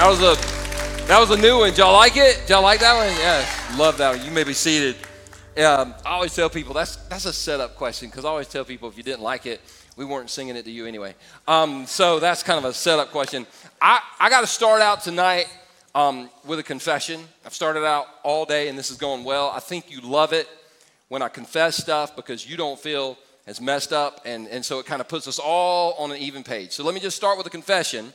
That was a that was a new one. Y'all like it? Y'all like that one? Yeah, love that one. You may be seated. Um, I always tell people that's that's a setup question because I always tell people if you didn't like it, we weren't singing it to you anyway. Um, so that's kind of a setup question. I, I got to start out tonight um, with a confession. I've started out all day and this is going well. I think you love it when I confess stuff because you don't feel as messed up, and, and so it kind of puts us all on an even page. So let me just start with a confession.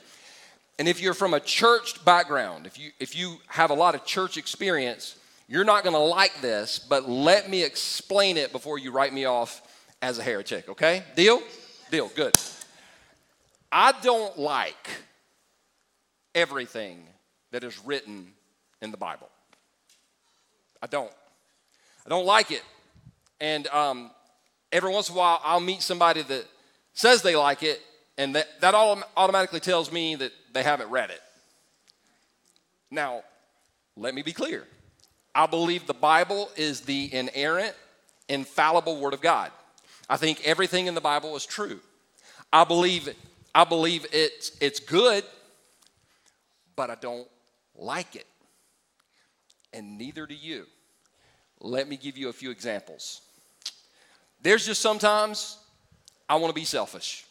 And if you're from a church background, if you, if you have a lot of church experience, you're not going to like this, but let me explain it before you write me off as a heretic, okay? Deal? Deal, good. I don't like everything that is written in the Bible. I don't. I don't like it. And um, every once in a while, I'll meet somebody that says they like it, and that, that all automatically tells me that they haven't read it. Now, let me be clear. I believe the Bible is the inerrant, infallible Word of God. I think everything in the Bible is true. I believe, I believe it's, it's good, but I don't like it. And neither do you. Let me give you a few examples. There's just sometimes I want to be selfish.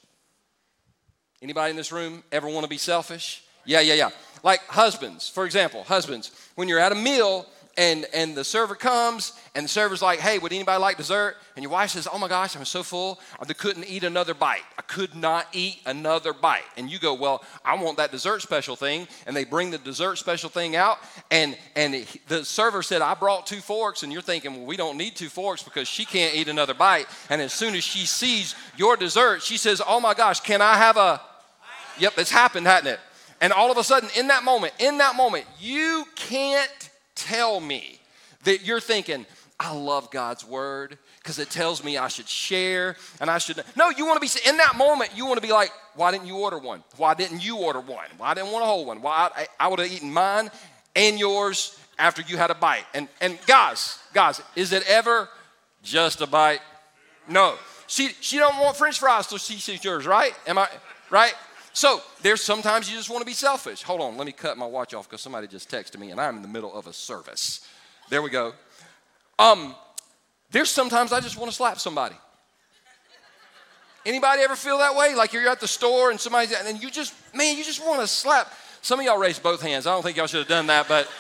Anybody in this room ever want to be selfish? Yeah, yeah, yeah. Like husbands, for example, husbands, when you're at a meal and and the server comes and the server's like, "Hey, would anybody like dessert?" And your wife says, "Oh my gosh, I'm so full. I couldn't eat another bite. I could not eat another bite." And you go, "Well, I want that dessert special thing." And they bring the dessert special thing out, and and the server said, "I brought two forks," and you're thinking, "Well, we don't need two forks because she can't eat another bite." And as soon as she sees your dessert, she says, "Oh my gosh, can I have a?" Yep, it's happened, hasn't it? And all of a sudden, in that moment, in that moment, you can't tell me that you're thinking, I love God's word because it tells me I should share and I should. No, you want to be, in that moment, you want to be like, why didn't you order one? Why didn't you order one? Why I didn't want a whole one? Why I, I would have eaten mine and yours after you had a bite. And, and guys, guys, is it ever just a bite? No. She, she don't want french fries so she sees yours, right? Am I, right? So there's sometimes you just want to be selfish. Hold on, let me cut my watch off because somebody just texted me and I'm in the middle of a service. There we go. Um, there's sometimes I just want to slap somebody. Anybody ever feel that way? Like you're at the store and somebody's and you just, man, you just want to slap. Some of y'all raised both hands. I don't think y'all should have done that, but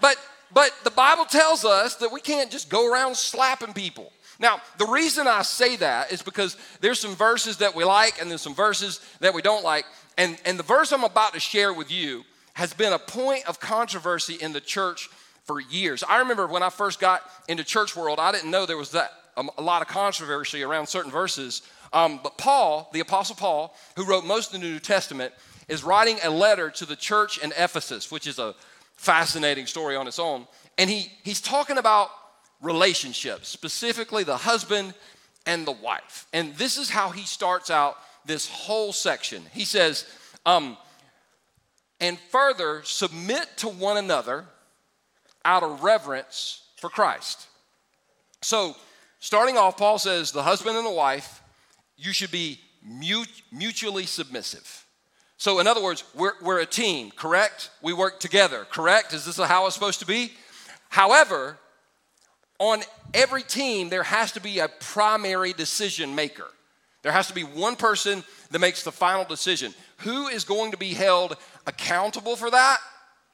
but but the Bible tells us that we can't just go around slapping people. Now, the reason I say that is because there's some verses that we like and there's some verses that we don't like. And, and the verse I'm about to share with you has been a point of controversy in the church for years. I remember when I first got into church world, I didn't know there was that um, a lot of controversy around certain verses. Um, but Paul, the Apostle Paul, who wrote most of the New Testament, is writing a letter to the church in Ephesus, which is a fascinating story on its own. And he, he's talking about relationships, specifically the husband and the wife. And this is how he starts out this whole section. He says, um, and further, submit to one another out of reverence for Christ. So, starting off, Paul says, the husband and the wife, you should be mutually submissive. So, in other words, we're, we're a team, correct? We work together, correct? Is this how it's supposed to be? However, on every team, there has to be a primary decision maker. There has to be one person that makes the final decision. Who is going to be held accountable for that?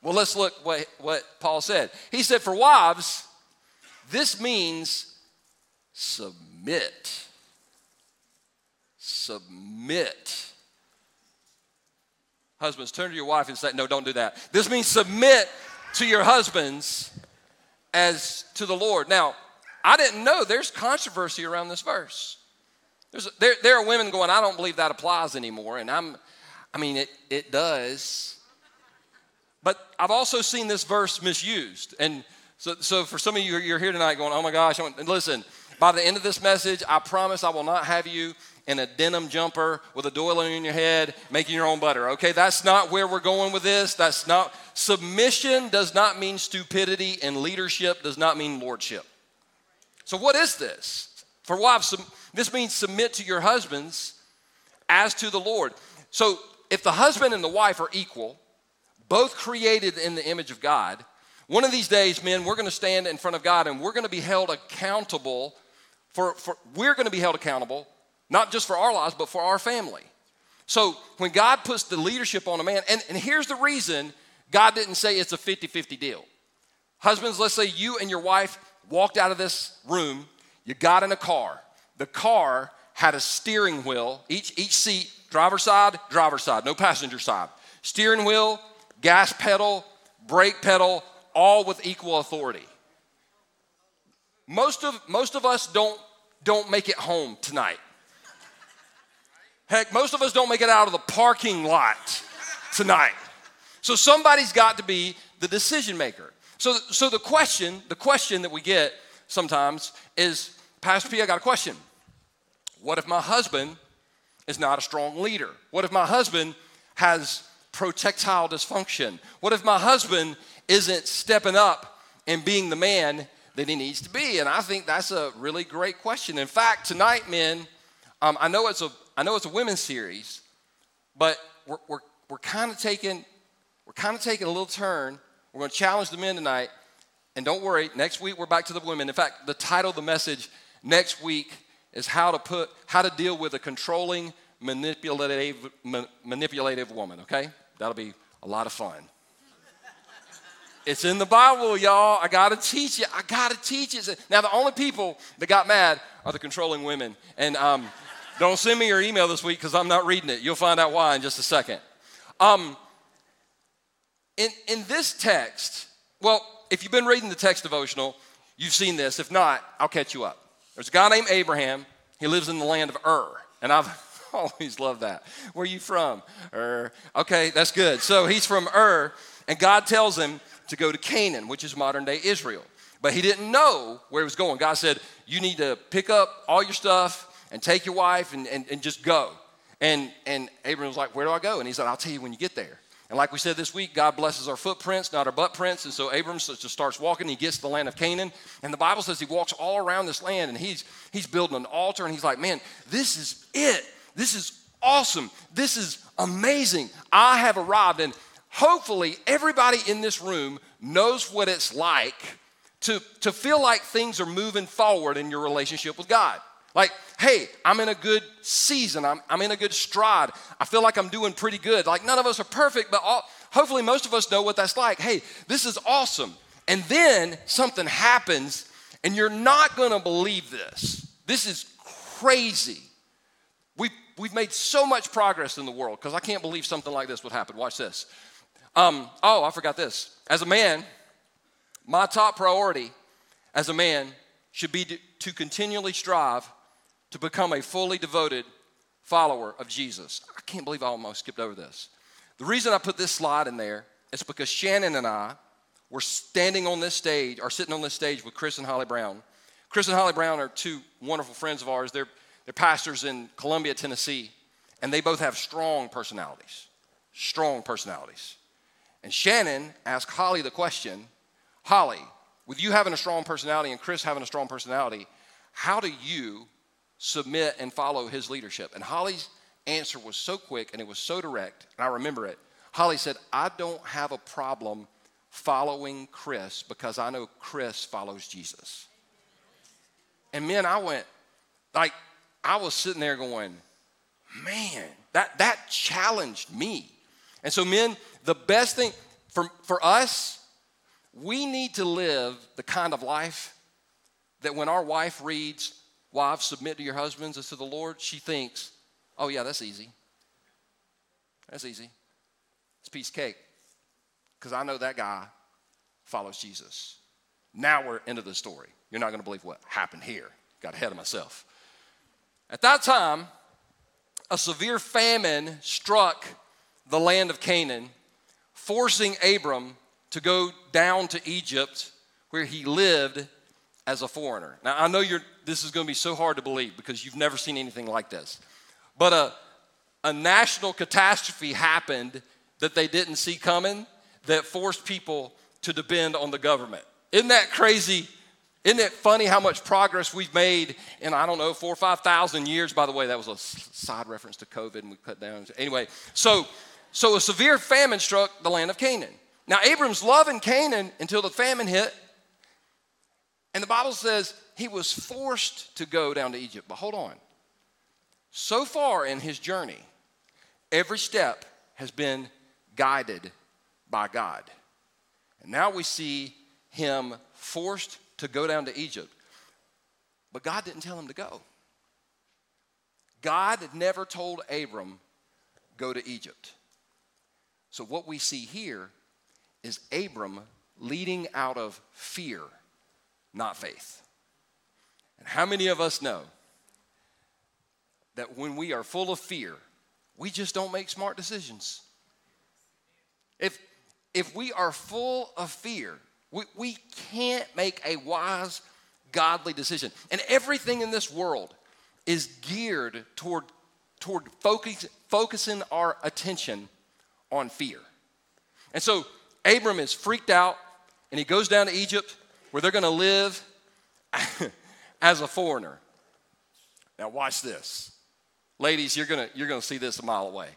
Well, let's look what, what Paul said. He said, For wives, this means submit. Submit. Husbands, turn to your wife and say, No, don't do that. This means submit to your husbands as to the Lord. Now, I didn't know there's controversy around this verse. There's, there, there are women going, I don't believe that applies anymore. And I'm, I mean, it, it does. But I've also seen this verse misused. And so, so for some of you, you're here tonight going, oh my gosh, listen, by the end of this message, I promise I will not have you in a denim jumper with a doily in your head making your own butter. Okay, that's not where we're going with this. That's not, submission does not mean stupidity, and leadership does not mean lordship. So, what is this? For wives, this means submit to your husbands as to the Lord. So, if the husband and the wife are equal, both created in the image of God, one of these days, men, we're going to stand in front of God and we're going to be held accountable for, for we're going to be held accountable, not just for our lives, but for our family. So when God puts the leadership on a man, and, and here's the reason God didn't say it's a 50 50 deal. Husbands, let's say you and your wife walked out of this room, you got in a car. The car had a steering wheel, each, each seat, driver side, driver side, no passenger side. Steering wheel, gas pedal, brake pedal, all with equal authority. Most of, most of us don't, don't make it home tonight. Heck, most of us don't make it out of the parking lot tonight. So somebody's got to be the decision maker. So, so the question, the question that we get sometimes is, Pastor P, I got a question. What if my husband is not a strong leader? What if my husband has protectile dysfunction? What if my husband isn't stepping up and being the man that he needs to be? And I think that's a really great question. In fact, tonight, men, um, I know it's a I know it's a women's series, but we're, we're, we're kind of taking we're kind of taking a little turn. We're going to challenge the men tonight. And don't worry, next week we're back to the women. In fact, the title of the message next week is how to put how to deal with a controlling, manipulative, manipulative woman, okay? That'll be a lot of fun. It's in the Bible, y'all. I got to teach you. I got to teach it. Now, the only people that got mad are the controlling women. And um, don't send me your email this week because I'm not reading it. You'll find out why in just a second. Um, in, in this text, well, if you've been reading the text devotional, you've seen this. If not, I'll catch you up. There's a guy named Abraham. He lives in the land of Ur. And I've always loved that. Where are you from? Ur. Okay, that's good. So he's from Ur, and God tells him to go to Canaan, which is modern day Israel. But he didn't know where he was going. God said, You need to pick up all your stuff and take your wife and, and, and just go. And, and Abraham was like, Where do I go? And he said, I'll tell you when you get there. And like we said this week, God blesses our footprints, not our butt prints. And so Abram just starts walking. He gets to the land of Canaan. And the Bible says he walks all around this land and he's, he's building an altar. And he's like, man, this is it. This is awesome. This is amazing. I have arrived. And hopefully, everybody in this room knows what it's like to, to feel like things are moving forward in your relationship with God. Like, hey, I'm in a good season. I'm, I'm in a good stride. I feel like I'm doing pretty good. Like, none of us are perfect, but all, hopefully, most of us know what that's like. Hey, this is awesome. And then something happens, and you're not gonna believe this. This is crazy. We've, we've made so much progress in the world because I can't believe something like this would happen. Watch this. Um, oh, I forgot this. As a man, my top priority as a man should be to, to continually strive to become a fully devoted follower of Jesus. I can't believe I almost skipped over this. The reason I put this slide in there is because Shannon and I were standing on this stage, or sitting on this stage with Chris and Holly Brown. Chris and Holly Brown are two wonderful friends of ours. They're, they're pastors in Columbia, Tennessee, and they both have strong personalities. Strong personalities. And Shannon asked Holly the question Holly, with you having a strong personality and Chris having a strong personality, how do you submit and follow his leadership? And Holly's answer was so quick and it was so direct, and I remember it. Holly said, I don't have a problem following Chris because I know Chris follows Jesus. And men, I went, like, I was sitting there going, man, that, that challenged me. And so, men, the best thing for, for us, we need to live the kind of life that when our wife reads, Wives, submit to your husbands as to the Lord, she thinks, Oh, yeah, that's easy. That's easy. It's piece of cake. Because I know that guy follows Jesus. Now we're into the story. You're not going to believe what happened here. Got ahead of myself. At that time, a severe famine struck the land of Canaan, forcing Abram to go down to Egypt where he lived as a foreigner. Now, I know you're, this is going to be so hard to believe because you've never seen anything like this. But a, a national catastrophe happened that they didn't see coming that forced people to depend on the government. Isn't that crazy? Isn't it funny how much progress we've made in, I don't know, four or 5,000 years? By the way, that was a side reference to COVID and we cut down. Anyway, so So a severe famine struck the land of Canaan. Now, Abram's loving Canaan until the famine hit. And the Bible says he was forced to go down to Egypt. But hold on. So far in his journey, every step has been guided by God. And now we see him forced to go down to Egypt. But God didn't tell him to go. God never told Abram, go to Egypt. So what we see here is Abram leading out of fear, not faith. And how many of us know that when we are full of fear, we just don't make smart decisions? If, if we are full of fear, we, we can't make a wise, godly decision. And everything in this world is geared toward, toward focus, focusing our attention on fear. And so Abram is freaked out and he goes down to Egypt where they're going to live as a foreigner. Now, watch this. Ladies, you're going you're going to see this a mile away.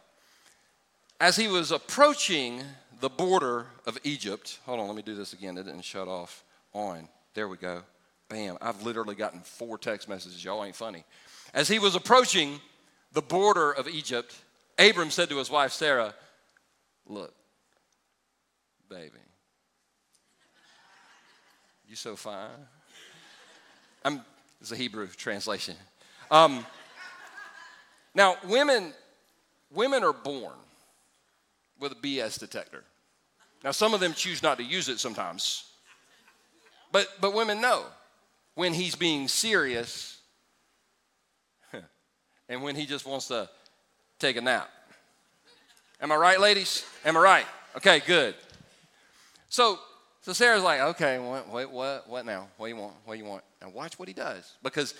As he was approaching the border of Egypt, hold on, let me do this again. It didn't shut off on. There we go. Bam. I've literally gotten four text messages. Y'all ain't funny. As he was approaching the border of Egypt, Abram said to his wife Sarah, Look, baby, you so fine. I'm, it's a Hebrew translation. Um, now, women, women are born with a BS detector. Now, some of them choose not to use it sometimes, but, but women know when he's being serious and when he just wants to take a nap. Am I right, ladies? Am I right? Okay, good. So, so Sarah's like, okay, what, what, what, now? What do you want? What do you want? Now watch what he does because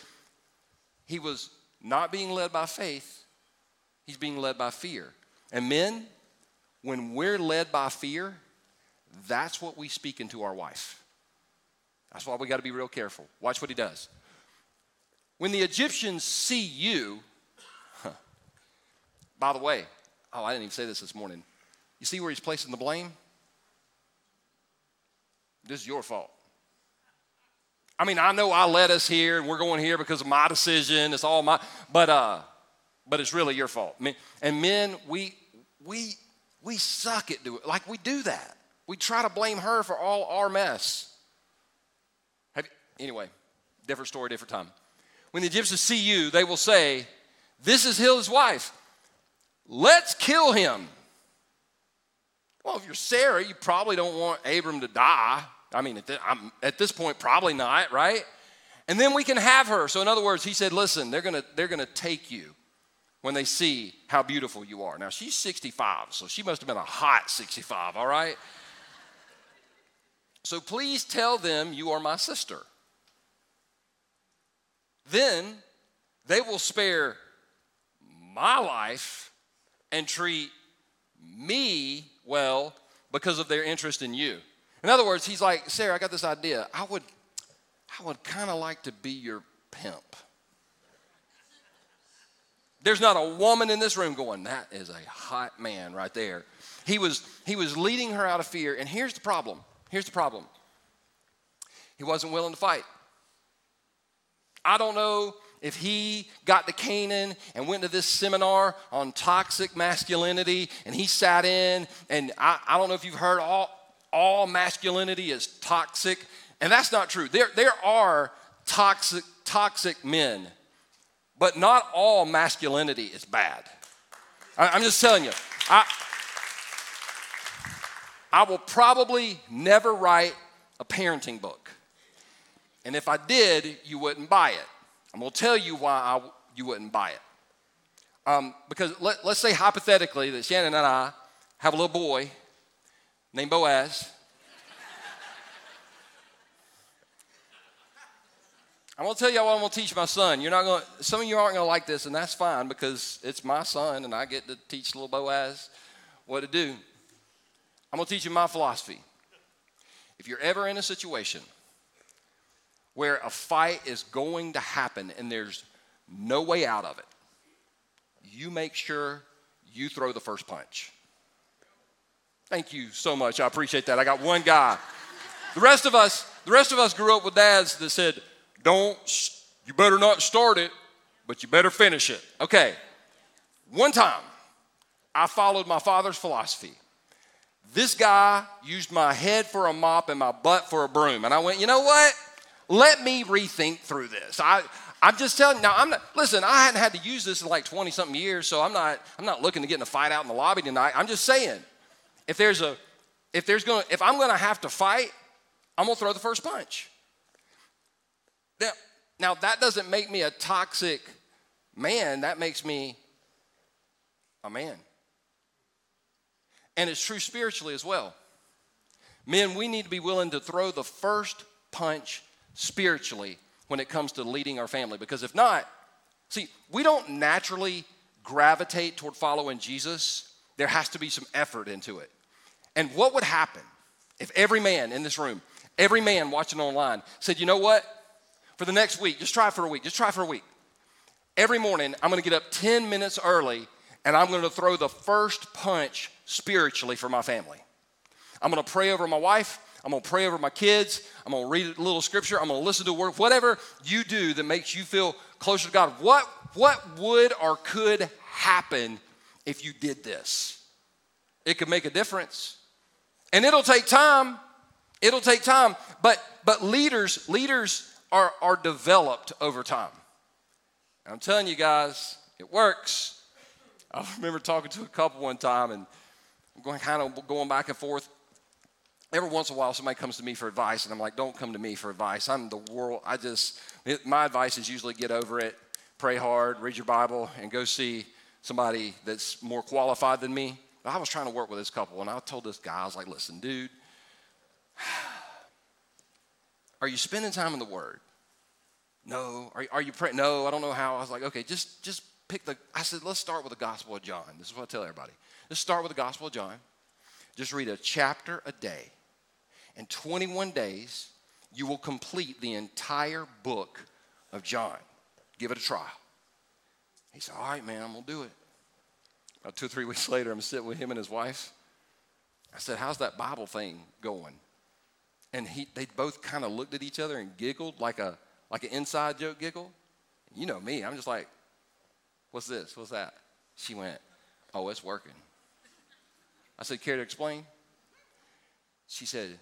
he was not being led by faith, he's being led by fear. And men, when we're led by fear, that's what we speak into our wife. That's why we got to be real careful. Watch what he does. When the Egyptians see you, huh, by the way, oh, I didn't even say this this morning. You see where he's placing the blame? This is your fault. I mean, I know I led us here and we're going here because of my decision. It's all my, but uh, but it's really your fault. And men, we we we suck at doing like we do that. We try to blame her for all our mess. You, anyway, different story, different time. When the Egyptians see you, they will say, This is Hill's wife. Let's kill him. Well, if you're Sarah, you probably don't want Abram to die. I mean, at, at this point, probably not, right? And then we can have her. So, in other words, he said, Listen, they're gonna, they're gonna take you when they see how beautiful you are. Now, she's 65, so she must have been a hot 65, all right? So, please tell them you are my sister. Then they will spare my life and treat me well because of their interest in you. In other words, he's like, Sarah, I got this idea. I would, I would kind of like to be your pimp. There's not a woman in this room going, that is a hot man right there. He was, he was leading her out of fear. And here's the problem. Here's the problem. He wasn't willing to fight. I don't know if he got to Canaan and went to this seminar on toxic masculinity and he sat in, and I, I don't know if you've heard all, all masculinity is toxic, and that's not true. There, there are toxic, toxic men, but not all masculinity is bad. I, I'm just telling you. I, I will probably never write a parenting book. And if I did, you wouldn't buy it. I'm going to tell you why I, you wouldn't buy it. Um, because let, let's say hypothetically that Shannon and I have a little boy named Boaz. I'm gonna tell you what I'm gonna teach my son. You're not gonna. Some of you aren't gonna like this, and that's fine because it's my son, and I get to teach little Boaz what to do. I'm gonna teach him my philosophy. If you're ever in a situation where a fight is going to happen and there's no way out of it, you make sure you throw the first punch. Thank you so much. I appreciate that. I got one guy. The rest of us, the rest of us grew up with dads that said, "Don't, you better not start it, but you better finish it." Okay. One time, I followed my father's philosophy. This guy used my head for a mop and my butt for a broom, and I went, "You know what? Let me rethink through this." I I'm just telling you, now I'm not listen, I hadn't had to use this in like 20 something years, so I'm not I'm not looking to get in a fight out in the lobby tonight. I'm just saying, if there's a if there's gonna if I'm gonna have to fight, I'm gonna throw the first punch. Now, now that doesn't make me a toxic man, that makes me a man. And it's true spiritually as well. Men, we need to be willing to throw the first punch spiritually when it comes to leading our family. Because if not, see, we don't naturally gravitate toward following Jesus. There has to be some effort into it. And what would happen if every man in this room, every man watching online said, you know what? For the next week, just try for a week, just try for a week. Every morning, I'm gonna get up 10 minutes early and I'm gonna throw the first punch spiritually for my family. I'm gonna pray over my wife. I'm gonna pray over my kids. I'm gonna read a little scripture. I'm gonna listen to a word. Whatever you do that makes you feel closer to God. What, what would or could happen if you did this? It could make a difference. And it'll take time. It'll take time. But but leaders, leaders are, are developed over time. I'm telling you guys, it works. I remember talking to a couple one time and going kind of going back and forth every once in a while somebody comes to me for advice and i'm like don't come to me for advice i'm the world i just my advice is usually get over it pray hard read your bible and go see somebody that's more qualified than me. I was trying to work with this couple and i told this guy i was like listen dude are you spending time in the word? No. Are, are you praying no i don't know how. I was like okay just just pick the i said let's start with the gospel of john. This is what i tell everybody. Let's start with the gospel of john. Just read a chapter a day. In 21 days, you will complete the entire book of John. Give it a try. He said, All right, man, I'm going to do it. Two or three weeks later, I'm sitting with him and his wife. I said, How's that Bible thing going? And he, they both kind of looked at each other and giggled like, a, like an inside joke giggle. You know me, I'm just like, What's this? What's that? She went, Oh, it's working. I said, Care to explain? She said,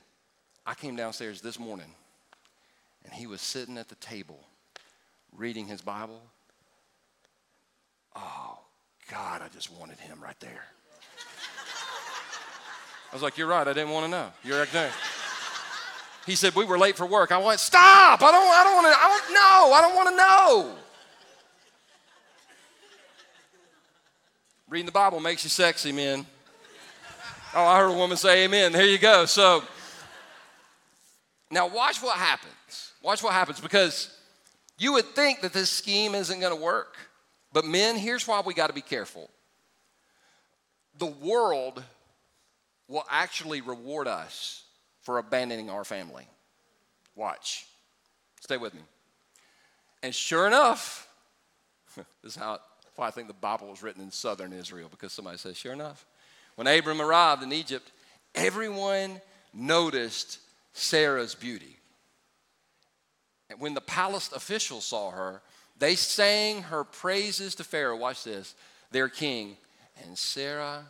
I came downstairs this morning and he was sitting at the table reading his Bible. Oh, God, I just wanted him right there. I was like, You're right, I didn't want to know. You're right there. He said, We were late for work. I went, Stop! I don't, I don't want to, I don't know, I don't want to know. Reading the Bible makes you sexy, man. Oh, I heard a woman say amen. There you go. So, now, watch what happens. Watch what happens because you would think that this scheme isn't going to work. But, men, here's why we got to be careful. The world will actually reward us for abandoning our family. Watch. Stay with me. And sure enough, this is how why I think the Bible was written in southern Israel because somebody says, sure enough. When Abram arrived in Egypt, everyone noticed Sarah's beauty. And when the palace officials saw her, they sang her praises to Pharaoh. Watch this, their king. And Sarah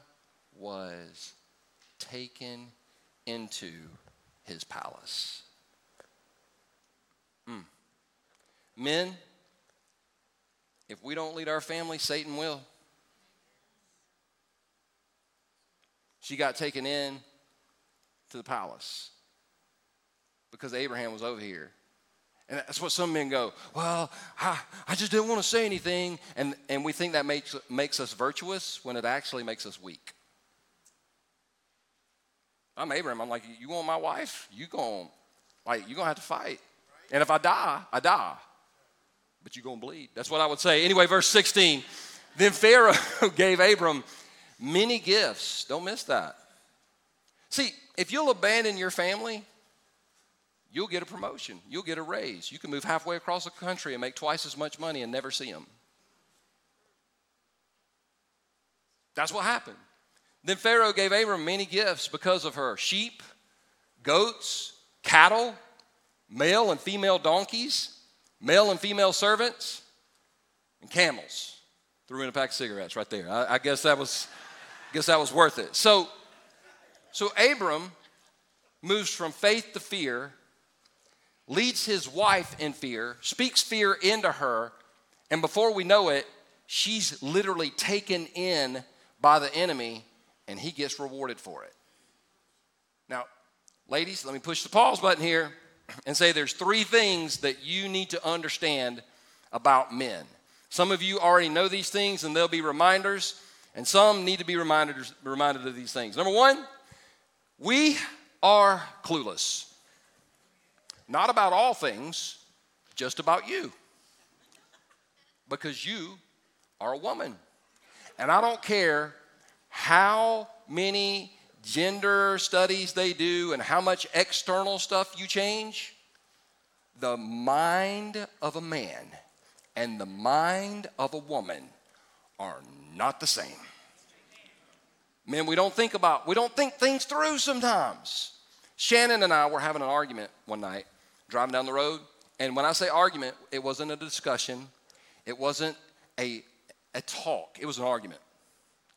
was taken into his palace. Mm. Men, if we don't lead our family, Satan will. She got taken in to the palace because Abraham was over here. And that's what some men go, well, I, I just didn't want to say anything. And, and we think that makes, makes us virtuous when it actually makes us weak. I'm Abraham. I'm like, you want my wife? You going like you gonna have to fight. And if I die, I die. But you're gonna bleed. That's what I would say. Anyway, verse 16. Then Pharaoh gave Abram many gifts. Don't miss that. See, if you'll abandon your family, you'll get a promotion, you'll get a raise. You can move halfway across the country and make twice as much money and never see them. That's what happened. Then Pharaoh gave Abram many gifts because of her sheep, goats, cattle, male and female donkeys, male and female servants, and camels. Threw in a pack of cigarettes right there. I, I guess that was, guess that was worth it. So, so Abram moves from faith to fear, leads his wife in fear, speaks fear into her, and before we know it, she's literally taken in by the enemy and he gets rewarded for it. Now, ladies, let me push the pause button here and say there's three things that you need to understand about men. Some of you already know these things and they'll be reminders, and some need to be reminded, reminded of these things. Number one, we are clueless. Not about all things, just about you. Because you are a woman. And I don't care how many gender studies they do and how much external stuff you change, the mind of a man and the mind of a woman are not the same. Men, we don't think about, we don't think things through sometimes. Shannon and I were having an argument one night, driving down the road. And when I say argument, it wasn't a discussion, it wasn't a, a talk, it was an argument.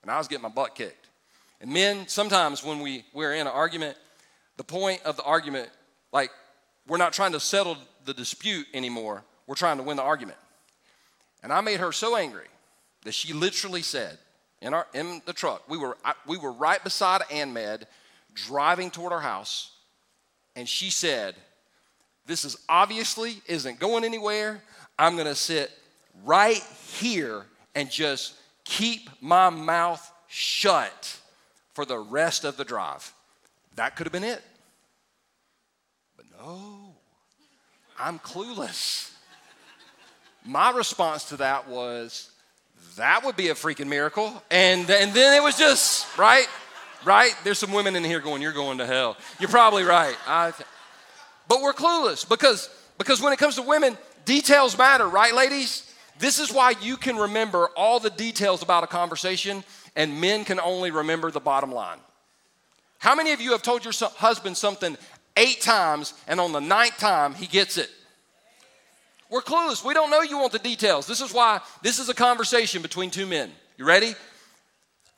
And I was getting my butt kicked. And men, sometimes when we, we're in an argument, the point of the argument, like, we're not trying to settle the dispute anymore, we're trying to win the argument. And I made her so angry that she literally said in, our, in the truck, we were, I, we were right beside AnMed driving toward our house, and she said, This is obviously isn't going anywhere. I'm going to sit right here and just keep my mouth shut for the rest of the drive. That could have been it. But no, I'm clueless. My response to that was, that would be a freaking miracle. And, and then it was just, right? Right? There's some women in here going, you're going to hell. You're probably right. I, but we're clueless because, because when it comes to women, details matter, right, ladies? This is why you can remember all the details about a conversation and men can only remember the bottom line. How many of you have told your husband something eight times and on the ninth time he gets it? We're clueless. We don't know you want the details. This is why this is a conversation between two men. You ready?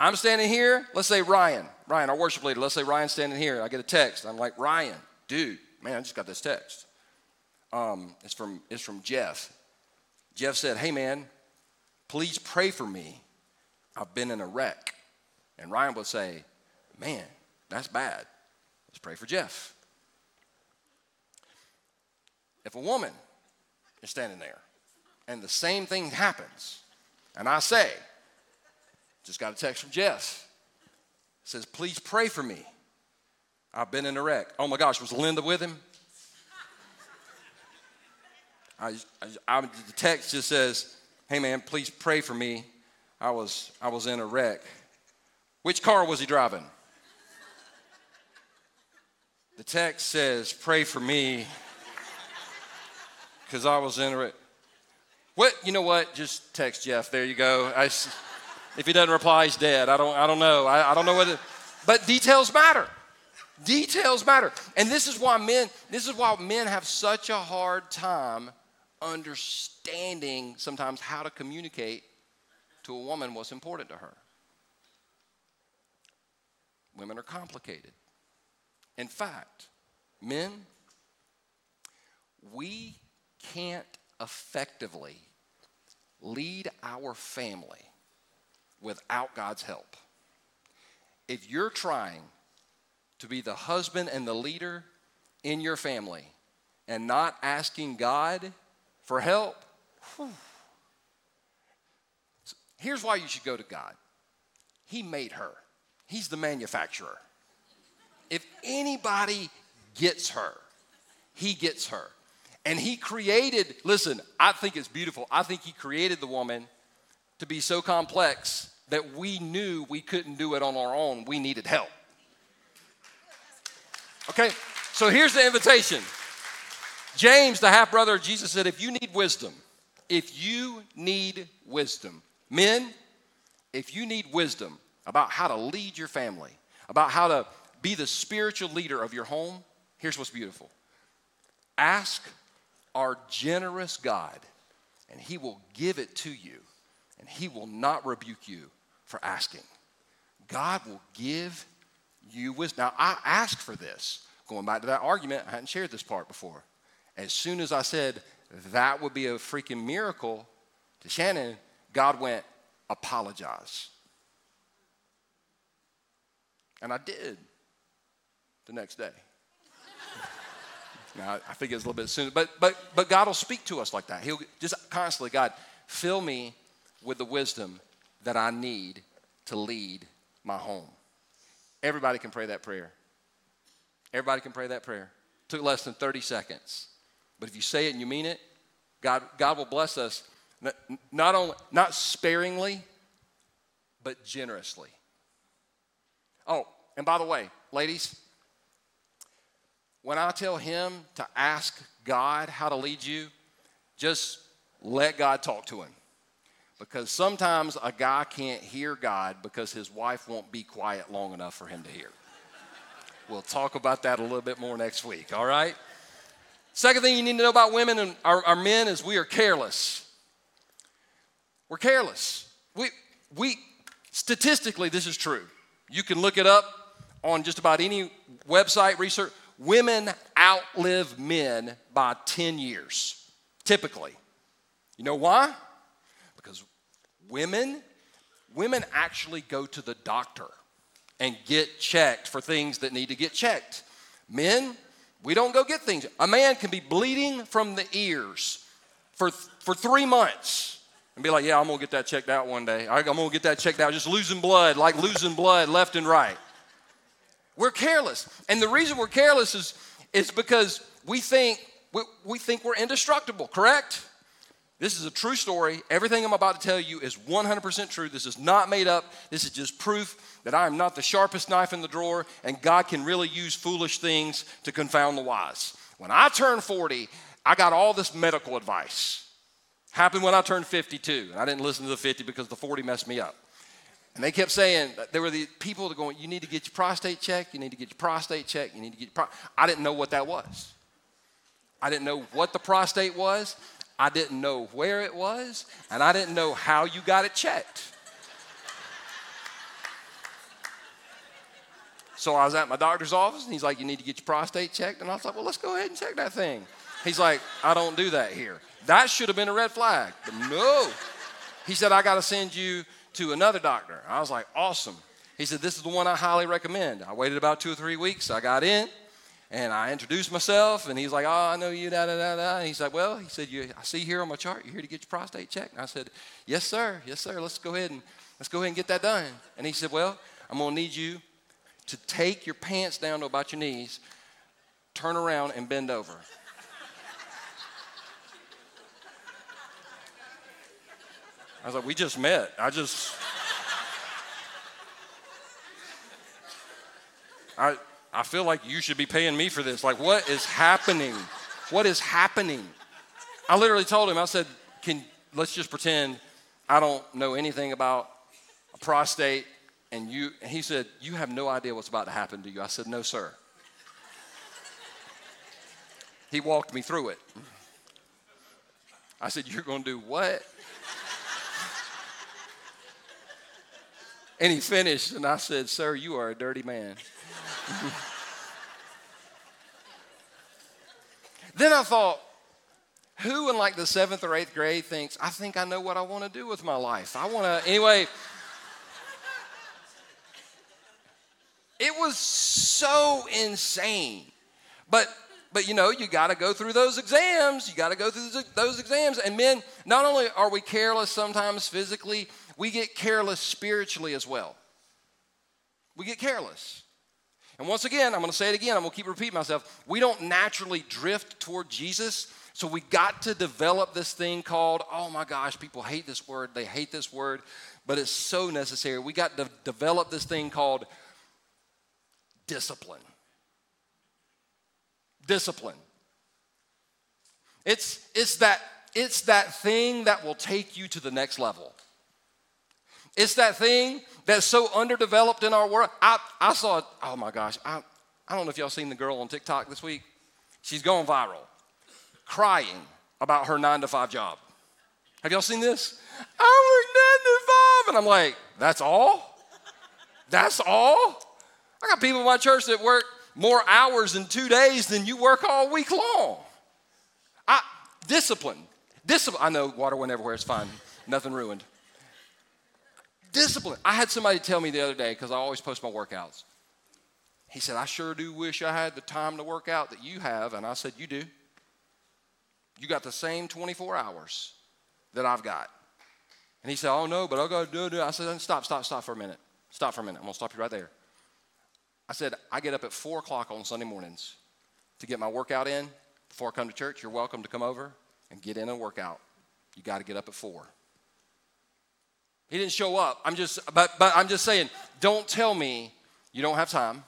I'm standing here. Let's say Ryan. Ryan, our worship leader. Let's say Ryan's standing here. I get a text. I'm like, Ryan, dude, man, I just got this text. Um, it's from it's from Jeff. Jeff said, Hey man, please pray for me. I've been in a wreck. And Ryan would say, Man, that's bad. Let's pray for Jeff. If a woman is standing there and the same thing happens, and I say, just got a text from Jeff, says, please pray for me. I've been in a wreck. Oh my gosh, was Linda with him? I, I, I, the text just says, hey man, please pray for me. I was, I was in a wreck. Which car was he driving? The text says, pray for me because I was in it. What you know? What? Just text Jeff. There you go. I, if he doesn't reply, he's dead. I don't. I don't know. I, I don't know. It, but details matter. Details matter, and this is why men. This is why men have such a hard time understanding sometimes how to communicate to a woman what's important to her. Women are complicated. In fact, men, we can't effectively lead our family without God's help. If you're trying to be the husband and the leader in your family and not asking God for help, here's why you should go to God He made her, He's the manufacturer. If anybody gets her, He gets her. And he created, listen, I think it's beautiful. I think he created the woman to be so complex that we knew we couldn't do it on our own. We needed help. Okay, so here's the invitation. James, the half brother of Jesus, said, If you need wisdom, if you need wisdom, men, if you need wisdom, about how to lead your family, about how to be the spiritual leader of your home, here's what's beautiful ask our generous God, and He will give it to you, and He will not rebuke you for asking. God will give you wisdom. Now, I asked for this. Going back to that argument, I hadn't shared this part before. As soon as I said that would be a freaking miracle to Shannon, God went, apologize. And I did the next day. now, I think it's a little bit soon, but, but, but God will speak to us like that. He'll just constantly, God, fill me with the wisdom that I need to lead my home. Everybody can pray that prayer. Everybody can pray that prayer. Took less than 30 seconds. But if you say it and you mean it, God, God will bless us not only not sparingly, but generously. Oh, and by the way, ladies, when I tell him to ask God how to lead you, just let God talk to him. Because sometimes a guy can't hear God because his wife won't be quiet long enough for him to hear. We'll talk about that a little bit more next week, all right? Second thing you need to know about women and our, our men is we are careless. We're careless. We, we, statistically, this is true. You can look it up on just about any website research. Women outlive men by 10 years, typically. You know why? Women, women actually go to the doctor and get checked for things that need to get checked. Men, we don't go get things. A man can be bleeding from the ears for, for three months and be like, yeah, I'm gonna get that checked out one day. I'm gonna get that checked out. Just losing blood, like losing blood left and right. We're careless. And the reason we're careless is, is because we think, we, we think we're indestructible, correct? This is a true story. Everything I'm about to tell you is 100% true. This is not made up. This is just proof that I am not the sharpest knife in the drawer, and God can really use foolish things to confound the wise. When I turned 40, I got all this medical advice. Happened when I turned 52. and I didn't listen to the 50 because the 40 messed me up. And they kept saying, there were the people that going, you need to get your prostate check, you need to get your prostate check, you need to get your pro-. I didn't know what that was. I didn't know what the prostate was. I didn't know where it was, and I didn't know how you got it checked. So I was at my doctor's office, and he's like, You need to get your prostate checked. And I was like, Well, let's go ahead and check that thing. He's like, I don't do that here. That should have been a red flag. But no. He said, I got to send you to another doctor. I was like, Awesome. He said, This is the one I highly recommend. I waited about two or three weeks. I got in. And I introduced myself, and he's like, "Oh, I know you." Da da da da. And he's like, "Well," he said, "You, I see here on my chart, you're here to get your prostate checked." And I said, "Yes, sir. Yes, sir. Let's go ahead and let's go ahead and get that done." And he said, "Well, I'm gonna need you to take your pants down to about your knees, turn around, and bend over." I was like, "We just met. I just." I I feel like you should be paying me for this. Like, what is happening? What is happening? I literally told him, I said, Can let's just pretend I don't know anything about a prostate and you and he said, You have no idea what's about to happen to you. I said, No, sir. he walked me through it. I said, You're gonna do what? and he finished, and I said, Sir, you are a dirty man. then I thought, who in like the seventh or eighth grade thinks, I think I know what I want to do with my life? I want to, anyway. it was so insane. But but you know, you got to go through those exams. You got to go through those exams. And men, not only are we careless sometimes physically, we get careless spiritually as well. We get careless. And once again, I'm going to say it again, I'm going to keep repeating myself. We don't naturally drift toward Jesus. So we got to develop this thing called, oh my gosh, people hate this word. They hate this word, but it's so necessary. We got to develop this thing called discipline. Discipline. It's, it's, that, it's that thing that will take you to the next level. It's that thing that's so underdeveloped in our world. I, I saw, oh my gosh, I, I don't know if y'all seen the girl on TikTok this week. She's going viral, crying about her nine to five job. Have y'all seen this? I work nine to five. And I'm like, that's all? That's all? I got people in my church that work more hours in two days than you work all week long. I, discipline. Discipline. I know water went everywhere. It's fine. Nothing ruined. Discipline. I had somebody tell me the other day, because I always post my workouts. He said, I sure do wish I had the time to work out that you have. And I said, You do. You got the same 24 hours that I've got. And he said, Oh no, but I got to do it. I said, Stop, stop, stop for a minute. Stop for a minute. I'm to stop you right there. I said, I get up at 4 o'clock on Sunday mornings to get my workout in before I come to church. You're welcome to come over and get in a workout. You got to get up at 4. He didn't show up. I'm just, but, but I'm just saying, don't tell me you don't have time.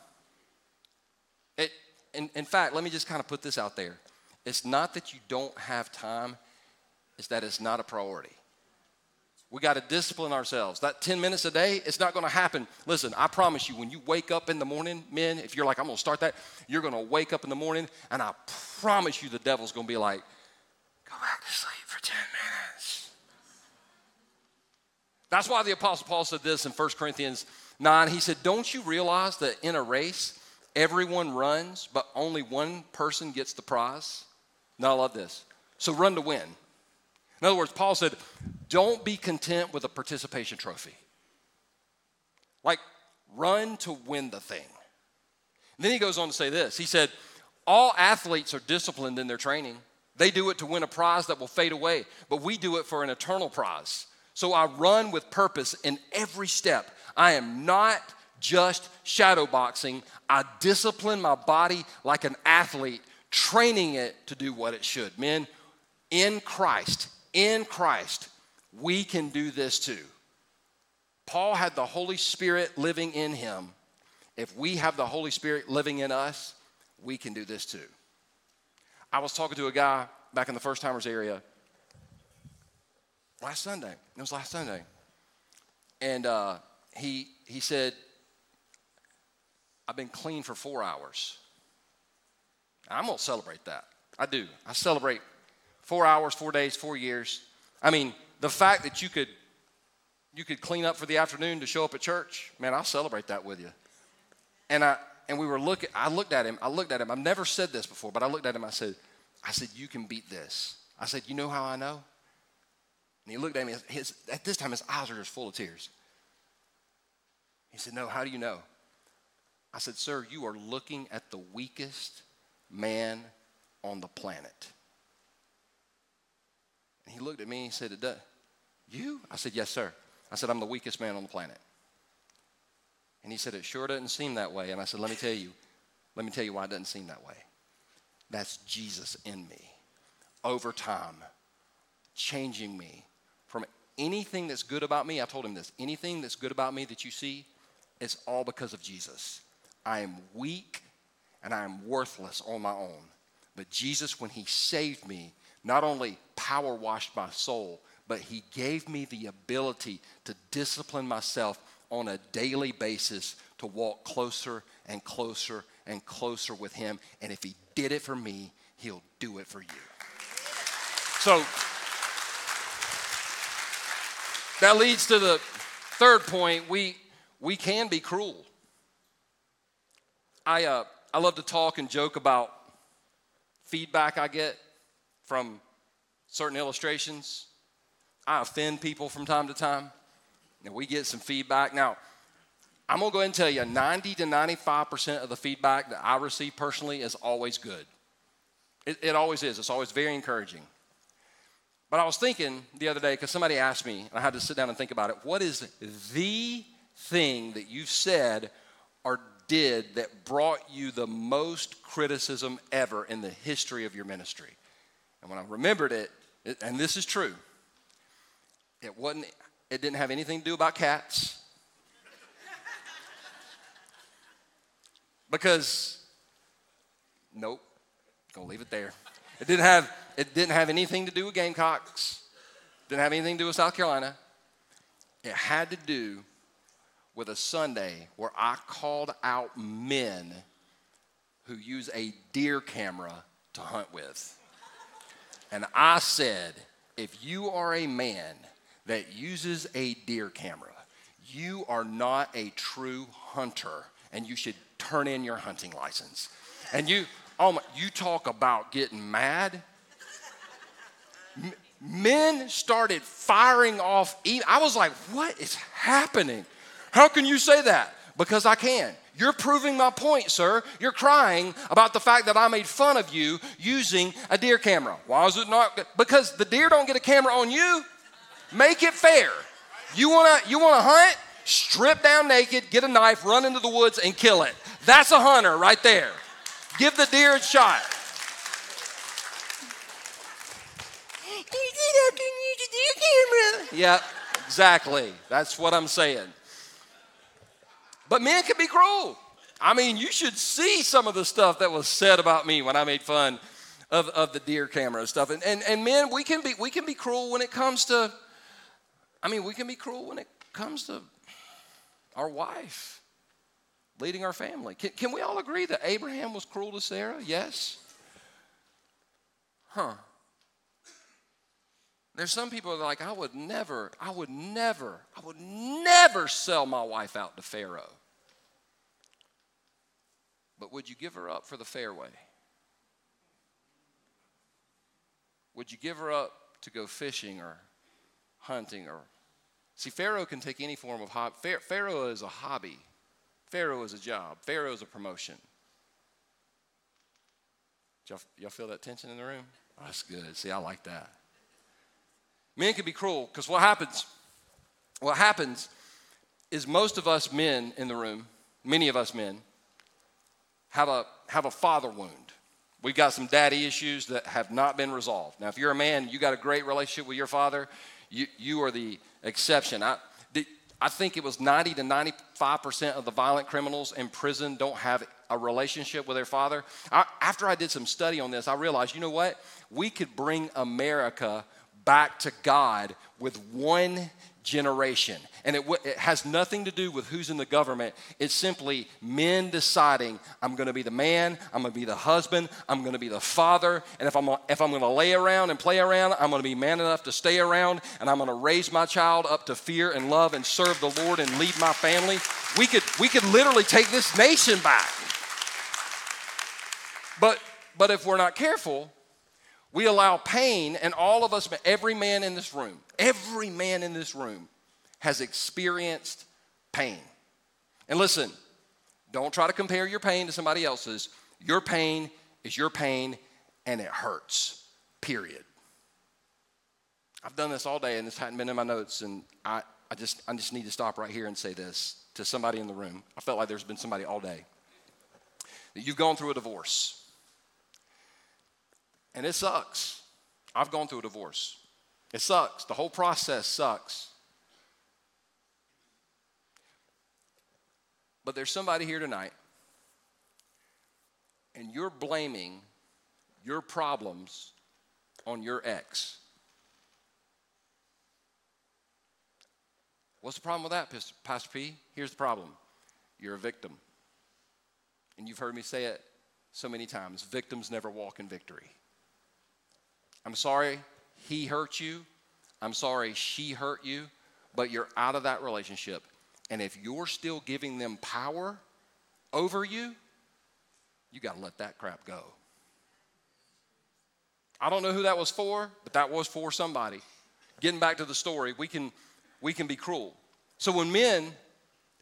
It, in, in fact, let me just kind of put this out there. It's not that you don't have time, it's that it's not a priority. We got to discipline ourselves. That 10 minutes a day, it's not going to happen. Listen, I promise you, when you wake up in the morning, men, if you're like, I'm going to start that, you're going to wake up in the morning, and I promise you, the devil's going to be like, go back to sleep for 10 minutes. That's why the Apostle Paul said this in 1 Corinthians 9. He said, Don't you realize that in a race, everyone runs, but only one person gets the prize? Now, I love this. So run to win. In other words, Paul said, don't be content with a participation trophy. Like, run to win the thing. And then he goes on to say this He said, All athletes are disciplined in their training. They do it to win a prize that will fade away, but we do it for an eternal prize. So I run with purpose in every step. I am not just shadowboxing, I discipline my body like an athlete, training it to do what it should. Men, in Christ, in Christ, we can do this too. Paul had the Holy Spirit living in him. If we have the Holy Spirit living in us, we can do this too. I was talking to a guy back in the first timers area last Sunday. It was last Sunday. And uh, he, he said, I've been clean for four hours. I'm going to celebrate that. I do. I celebrate four hours, four days, four years. I mean, the fact that you could you could clean up for the afternoon to show up at church, man, I'll celebrate that with you. And I and we were looking, I looked at him, I looked at him, I've never said this before, but I looked at him, I said, I said, you can beat this. I said, you know how I know? And he looked at me, his, at this time his eyes were just full of tears. He said, no, how do you know? I said, sir, you are looking at the weakest man on the planet. And he looked at me and he said, it does. You? I said, Yes, sir. I said, I'm the weakest man on the planet. And he said, It sure doesn't seem that way. And I said, Let me tell you, let me tell you why it doesn't seem that way. That's Jesus in me over time, changing me anything that's good about me. I told him this anything that's good about me that you see, it's all because of Jesus. I am weak and I am worthless on my own. But Jesus, when he saved me, not only power washed my soul, but He gave me the ability to discipline myself on a daily basis to walk closer and closer and closer with Him. And if He did it for me, He'll do it for you. So that leads to the third point. We, we can be cruel. I, uh, I love to talk and joke about feedback I get from certain illustrations. I offend people from time to time, and we get some feedback. Now, I'm gonna go ahead and tell you 90 to 95% of the feedback that I receive personally is always good. It, it always is, it's always very encouraging. But I was thinking the other day, because somebody asked me, and I had to sit down and think about it what is the thing that you said or did that brought you the most criticism ever in the history of your ministry? And when I remembered it, it, and this is true, it wasn't, it didn't have anything to do about cats. because, nope, gonna leave it there. It didn't have, it didn't have anything to do with Gamecocks. Didn't have anything to do with South Carolina. it had to do with a Sunday where I called out men who use a deer camera to hunt with. And I said, if you are a man that uses a deer camera, you are not a true hunter and you should turn in your hunting license. And you, oh my, you talk about getting mad. Men started firing off. I was like, what is happening? How can you say that? Because I can. You're proving my point, sir. You're crying about the fact that I made fun of you using a deer camera. Why is it not? Because the deer don't get a camera on you. Make it fair. You wanna you wanna hunt? Strip down naked, get a knife, run into the woods, and kill it. That's a hunter right there. Give the deer a shot. Yeah, exactly. That's what I'm saying. But men can be cruel. I mean, you should see some of the stuff that was said about me when I made fun of, of the deer camera and stuff. And, and, and men, we can, be, we can be cruel when it comes to, I mean, we can be cruel when it comes to our wife leading our family. Can, can we all agree that Abraham was cruel to Sarah? Yes? Huh. There's some people that are like, I would never, I would never, I would never sell my wife out to Pharaoh. But would you give her up for the fairway? Would you give her up to go fishing or hunting or see Pharaoh can take any form of hobby. Pharaoh is a hobby. Pharaoh is a job. Pharaoh is a promotion. Y'all, y'all feel that tension in the room? Oh, that's good. See, I like that. Men can be cruel because what happens, what happens is most of us men in the room, many of us men, have a, have a father wound. We've got some daddy issues that have not been resolved. Now, if you're a man, you got a great relationship with your father, you, you are the exception. I, I think it was 90 to 95% of the violent criminals in prison don't have a relationship with their father. I, after I did some study on this, I realized, you know what? We could bring America back to God with one generation. And it, w- it, has nothing to do with who's in the government. It's simply men deciding, I'm going to be the man, I'm going to be the husband, I'm going to be the father. And if I'm, if I'm going to lay around and play around, I'm going to be man enough to stay around. And I'm going to raise my child up to fear and love and serve the Lord and lead my family. We could, we could literally take this nation back. But, but if we're not careful, we allow pain, and all of us, every man in this room, every man in this room has experienced pain. And listen, don't try to compare your pain to somebody else's. Your pain is your pain, and it hurts, period. I've done this all day, and this hadn't been in my notes, and I, I, just, I just need to stop right here and say this to somebody in the room. I felt like there's been somebody all day. That you've gone through a divorce and it sucks. I've gone through a divorce. It sucks. The whole process sucks. But there's somebody here tonight, and you're blaming your problems on your ex. What's the problem with that, Pastor P? Here's the problem you're a victim. And you've heard me say it so many times victims never walk in victory. I'm sorry he hurt you. I'm sorry she hurt you, but you're out of that relationship. And if you're still giving them power over you, you got to let that crap go. I don't know who that was for, but that was for somebody. Getting back to the story, we can, we can be cruel. So when men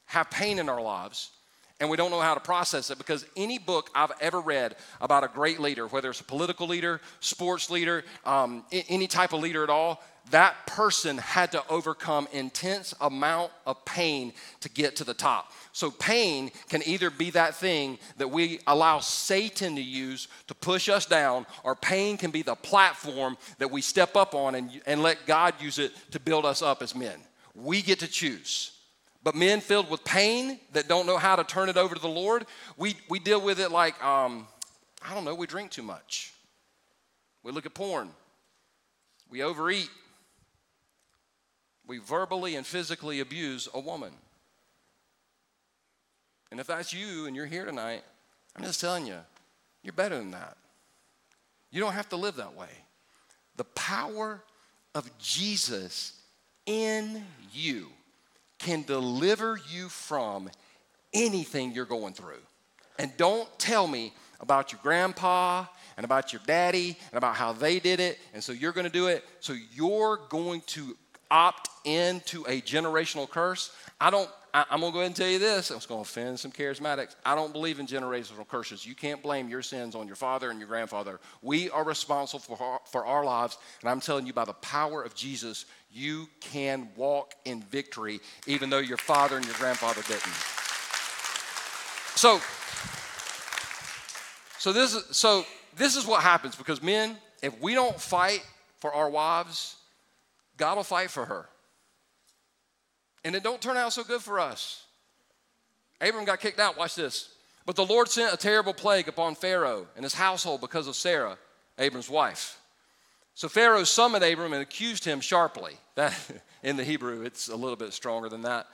have pain in our lives, and we don't know how to process it because any book I've ever read about a great leader, whether it's a political leader, sports leader, um, any type of leader at all, that person had to overcome intense amount of pain to get to the top. So pain can either be that thing that we allow Satan to use to push us down, or pain can be the platform that we step up on and, and let God use it to build us up as men. We get to choose. But men filled with pain that don't know how to turn it over to the Lord, we, we deal with it like, um, I don't know, we drink too much. We look at porn. We overeat. We verbally and physically abuse a woman. And if that's you and you're here tonight, I'm just telling you, you're better than that. You don't have to live that way. The power of Jesus in you can deliver you from anything you're going through. And don't tell me about your grandpa and about your daddy and about how they did it, and so you're going to do it. So you're going to opt into a generational curse. I don't. I, am going to go ahead and tell you this. I'm going to offend some charismatics. I don't believe in generational curses. You can't blame your sins on your father and your grandfather. We are responsible for our, for our lives, and I'm telling you, by the power of Jesus, you can walk in victory, even though your father and your grandfather didn't. So, so this is so this is what happens because men, if we don't fight for our wives, God will fight for her. And it don't turn out so good for us. Abram got kicked out. Watch this. But the Lord sent a terrible plague upon Pharaoh and his household because of Sarah, Abram's wife. So Pharaoh summoned Abram and accused him sharply. That in the Hebrew, it's a little bit stronger than that.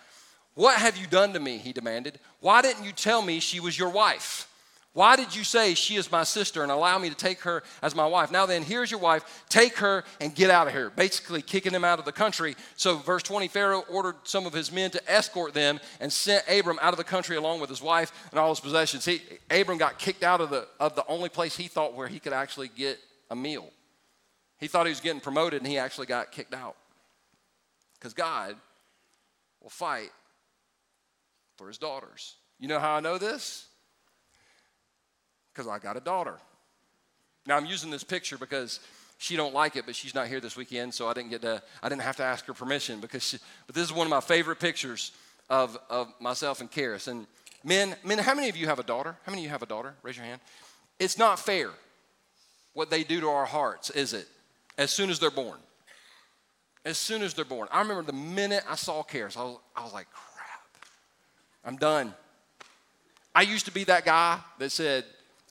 What have you done to me? He demanded. Why didn't you tell me she was your wife? Why did you say she is my sister and allow me to take her as my wife? Now then, here's your wife. Take her and get out of here. Basically, kicking him out of the country. So, verse 20 Pharaoh ordered some of his men to escort them and sent Abram out of the country along with his wife and all his possessions. He, Abram got kicked out of the, of the only place he thought where he could actually get a meal. He thought he was getting promoted and he actually got kicked out. Because God will fight for his daughters. You know how I know this? Because I got a daughter. Now I'm using this picture because she don't like it, but she's not here this weekend, so I didn't get to. I didn't have to ask her permission because. She, but this is one of my favorite pictures of of myself and Karis. And men, men, how many of you have a daughter? How many of you have a daughter? Raise your hand. It's not fair what they do to our hearts, is it? As soon as they're born. As soon as they're born. I remember the minute I saw Karis, I was, I was like, crap, I'm done. I used to be that guy that said,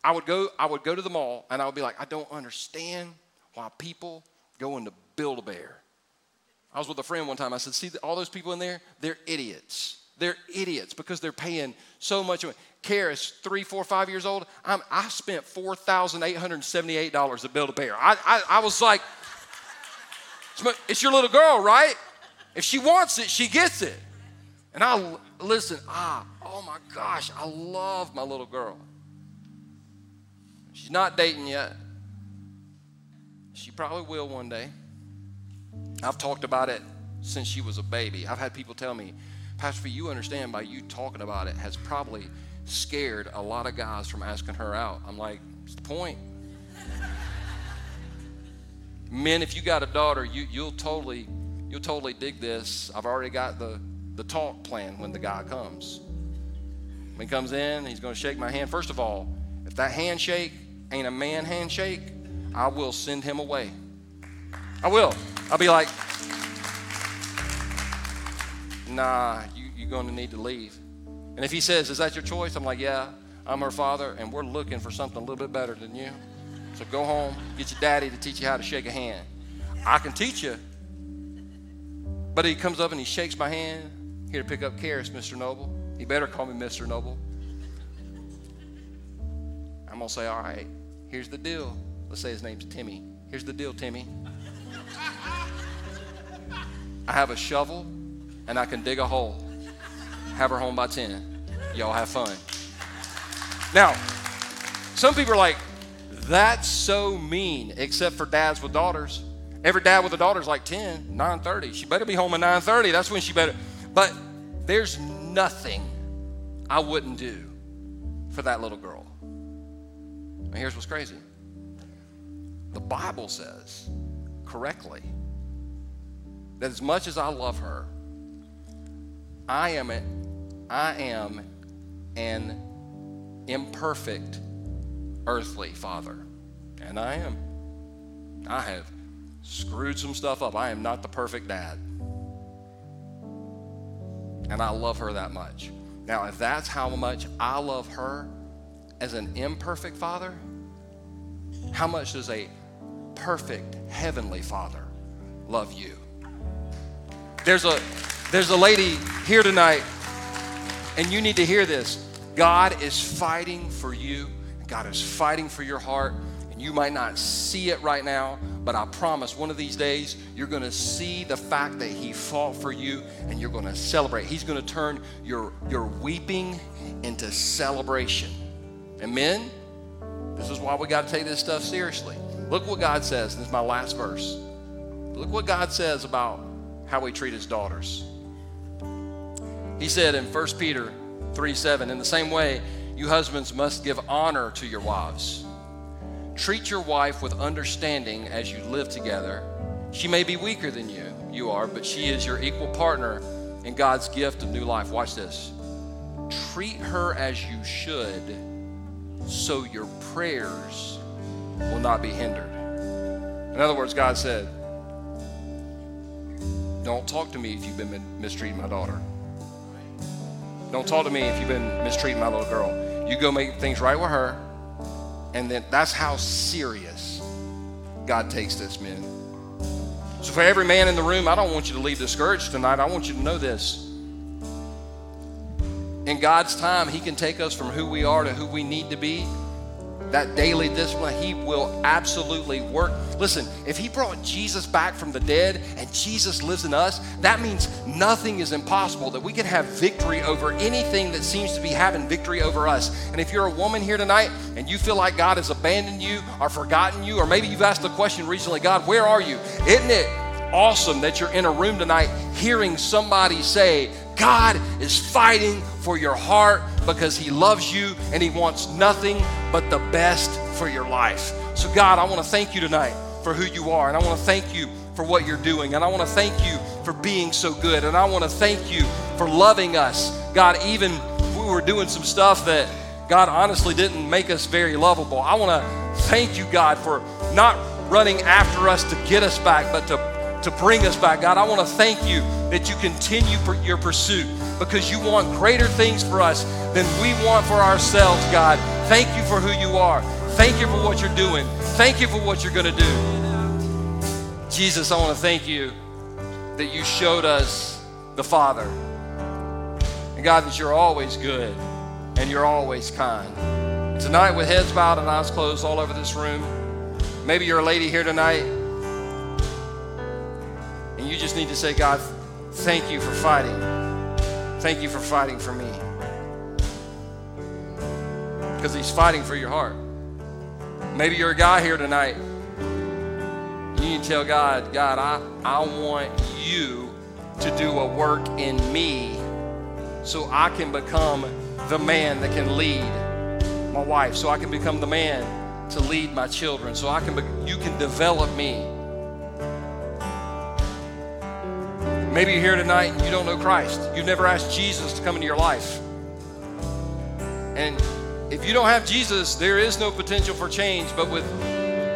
I would go, I would go to the mall and I would be like, I don't understand why people go into Build-A-Bear. I was with a friend one time. I said, see all those people in there? They're idiots. They're idiots because they're paying so much. Karis, three, four, five years old. I'm, i spent $4,878 to build a bear. I, I, I was like, it's your little girl, right? If she wants it, she gets it. And I listen, ah, oh my gosh, I love my little girl. She's not dating yet. She probably will one day. I've talked about it since she was a baby. I've had people tell me, Pastor, you understand by you talking about it has probably scared a lot of guys from asking her out. I'm like, what's the point? Men, if you got a daughter, you, you'll totally, you'll totally dig this. I've already got the, the talk plan when the guy comes. When he comes in, he's going to shake my hand. First of all, if that handshake ain't a man handshake, I will send him away. I will. I'll be like, nah, you, you're going to need to leave. And if he says, is that your choice? I'm like, yeah, I'm her father, and we're looking for something a little bit better than you. So go home, get your daddy to teach you how to shake a hand. I can teach you. But he comes up and he shakes my hand. Here to pick up Karis, Mr. Noble. He better call me Mr. Noble. I'm going to say, all right, here's the deal. Let's say his name's Timmy. Here's the deal, Timmy. I have a shovel and I can dig a hole. Have her home by 10. Y'all have fun. Now, some people are like, that's so mean, except for dads with daughters. Every dad with a daughter is like 10, 9.30. She better be home at 9.30. That's when she better. But there's nothing I wouldn't do for that little girl. And here's what's crazy the Bible says correctly that as much as I love her, I am, a, I am an imperfect earthly father. And I am. I have screwed some stuff up. I am not the perfect dad. And I love her that much. Now, if that's how much I love her, as an imperfect father, how much does a perfect heavenly father love you? There's a there's a lady here tonight, and you need to hear this. God is fighting for you. God is fighting for your heart. And you might not see it right now, but I promise one of these days you're going to see the fact that He fought for you and you're going to celebrate. He's going to turn your, your weeping into celebration. Amen? This is why we got to take this stuff seriously. Look what God says. This is my last verse. Look what God says about how we treat His daughters. He said in 1 Peter 3 7, in the same way, you husbands must give honor to your wives. Treat your wife with understanding as you live together. She may be weaker than you, you are, but she is your equal partner in God's gift of new life. Watch this. Treat her as you should, so your prayers will not be hindered. In other words, God said, Don't talk to me if you've been mistreating my daughter. Don't talk to me if you've been mistreating my little girl. You go make things right with her, and then that's how serious God takes this, men. So, for every man in the room, I don't want you to leave discouraged tonight. I want you to know this. In God's time, He can take us from who we are to who we need to be that daily discipline, He will absolutely work. Listen, if He brought Jesus back from the dead and Jesus lives in us, that means nothing is impossible, that we can have victory over anything that seems to be having victory over us. And if you're a woman here tonight and you feel like God has abandoned you or forgotten you, or maybe you've asked the question recently, God, where are you? Isn't it awesome that you're in a room tonight hearing somebody say, God is fighting for your heart because He loves you and He wants nothing but the best for your life. So, God, I want to thank you tonight for who you are, and I want to thank you for what you're doing, and I want to thank you for being so good, and I want to thank you for loving us. God, even we were doing some stuff that God honestly didn't make us very lovable. I want to thank you, God, for not running after us to get us back, but to to bring us back. God, I want to thank you that you continue your pursuit because you want greater things for us than we want for ourselves, God. Thank you for who you are. Thank you for what you're doing. Thank you for what you're going to do. Jesus, I want to thank you that you showed us the Father. And God, that you're always good and you're always kind. Tonight, with heads bowed and eyes closed all over this room, maybe you're a lady here tonight and you just need to say, God, thank you for fighting. Thank you for fighting for me. Because He's fighting for your heart. Maybe you're a guy here tonight. You need to tell God, God, I, I want you to do a work in me so I can become the man that can lead my wife, so I can become the man to lead my children, so I can be, you can develop me Maybe you're here tonight and you don't know Christ. You've never asked Jesus to come into your life. And if you don't have Jesus, there is no potential for change. But with,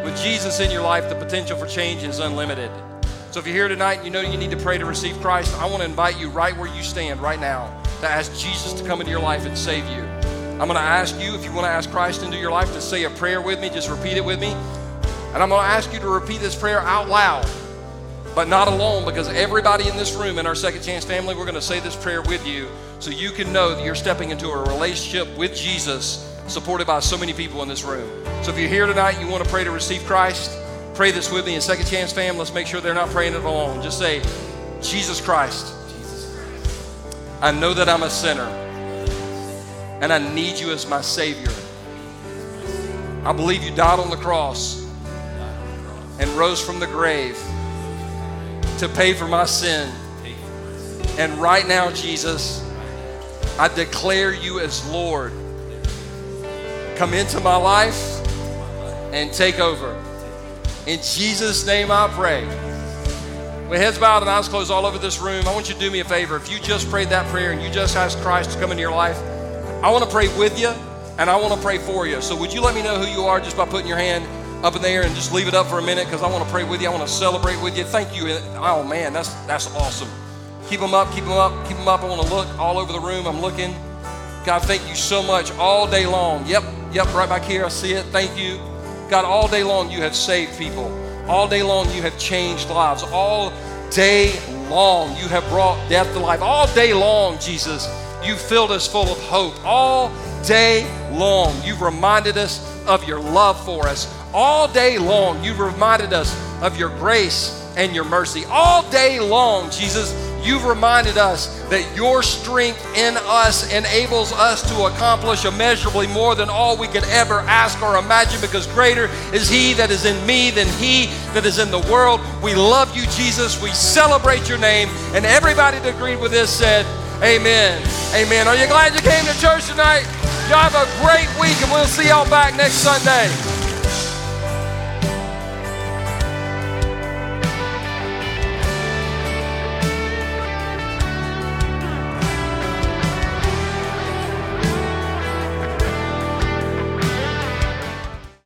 with Jesus in your life, the potential for change is unlimited. So if you're here tonight and you know you need to pray to receive Christ, I want to invite you right where you stand right now to ask Jesus to come into your life and save you. I'm going to ask you, if you want to ask Christ into your life, to say a prayer with me. Just repeat it with me. And I'm going to ask you to repeat this prayer out loud but not alone because everybody in this room in our Second Chance family, we're going to say this prayer with you so you can know that you're stepping into a relationship with Jesus supported by so many people in this room. So if you're here tonight, you want to pray to receive Christ, pray this with me in Second Chance fam. Let's make sure they're not praying it alone. Just say, Jesus Christ, I know that I'm a sinner and I need you as my Savior. I believe you died on the cross and rose from the grave to pay for my sin. And right now, Jesus, I declare you as Lord. Come into my life and take over. In Jesus' name I pray. With heads bowed and eyes closed all over this room, I want you to do me a favor. If you just prayed that prayer and you just asked Christ to come into your life, I want to pray with you and I want to pray for you. So would you let me know who you are just by putting your hand up in there and just leave it up for a minute because I want to pray with you. I want to celebrate with you. Thank you. Oh man, that's that's awesome. Keep them up, keep them up, keep them up. I want to look all over the room. I'm looking. God, thank you so much all day long. Yep, yep, right back here. I see it. Thank you. God, all day long you have saved people. All day long you have changed lives. All day long, you have brought death to life. All day long, Jesus, you filled us full of hope. All day long, you've reminded us of your love for us. All day long, you've reminded us of your grace and your mercy. All day long, Jesus, you've reminded us that your strength in us enables us to accomplish immeasurably more than all we could ever ask or imagine because greater is He that is in me than He that is in the world. We love you, Jesus. We celebrate your name. And everybody that agreed with this said, Amen. Amen. Are you glad you came to church tonight? Y'all have a great week, and we'll see y'all back next Sunday.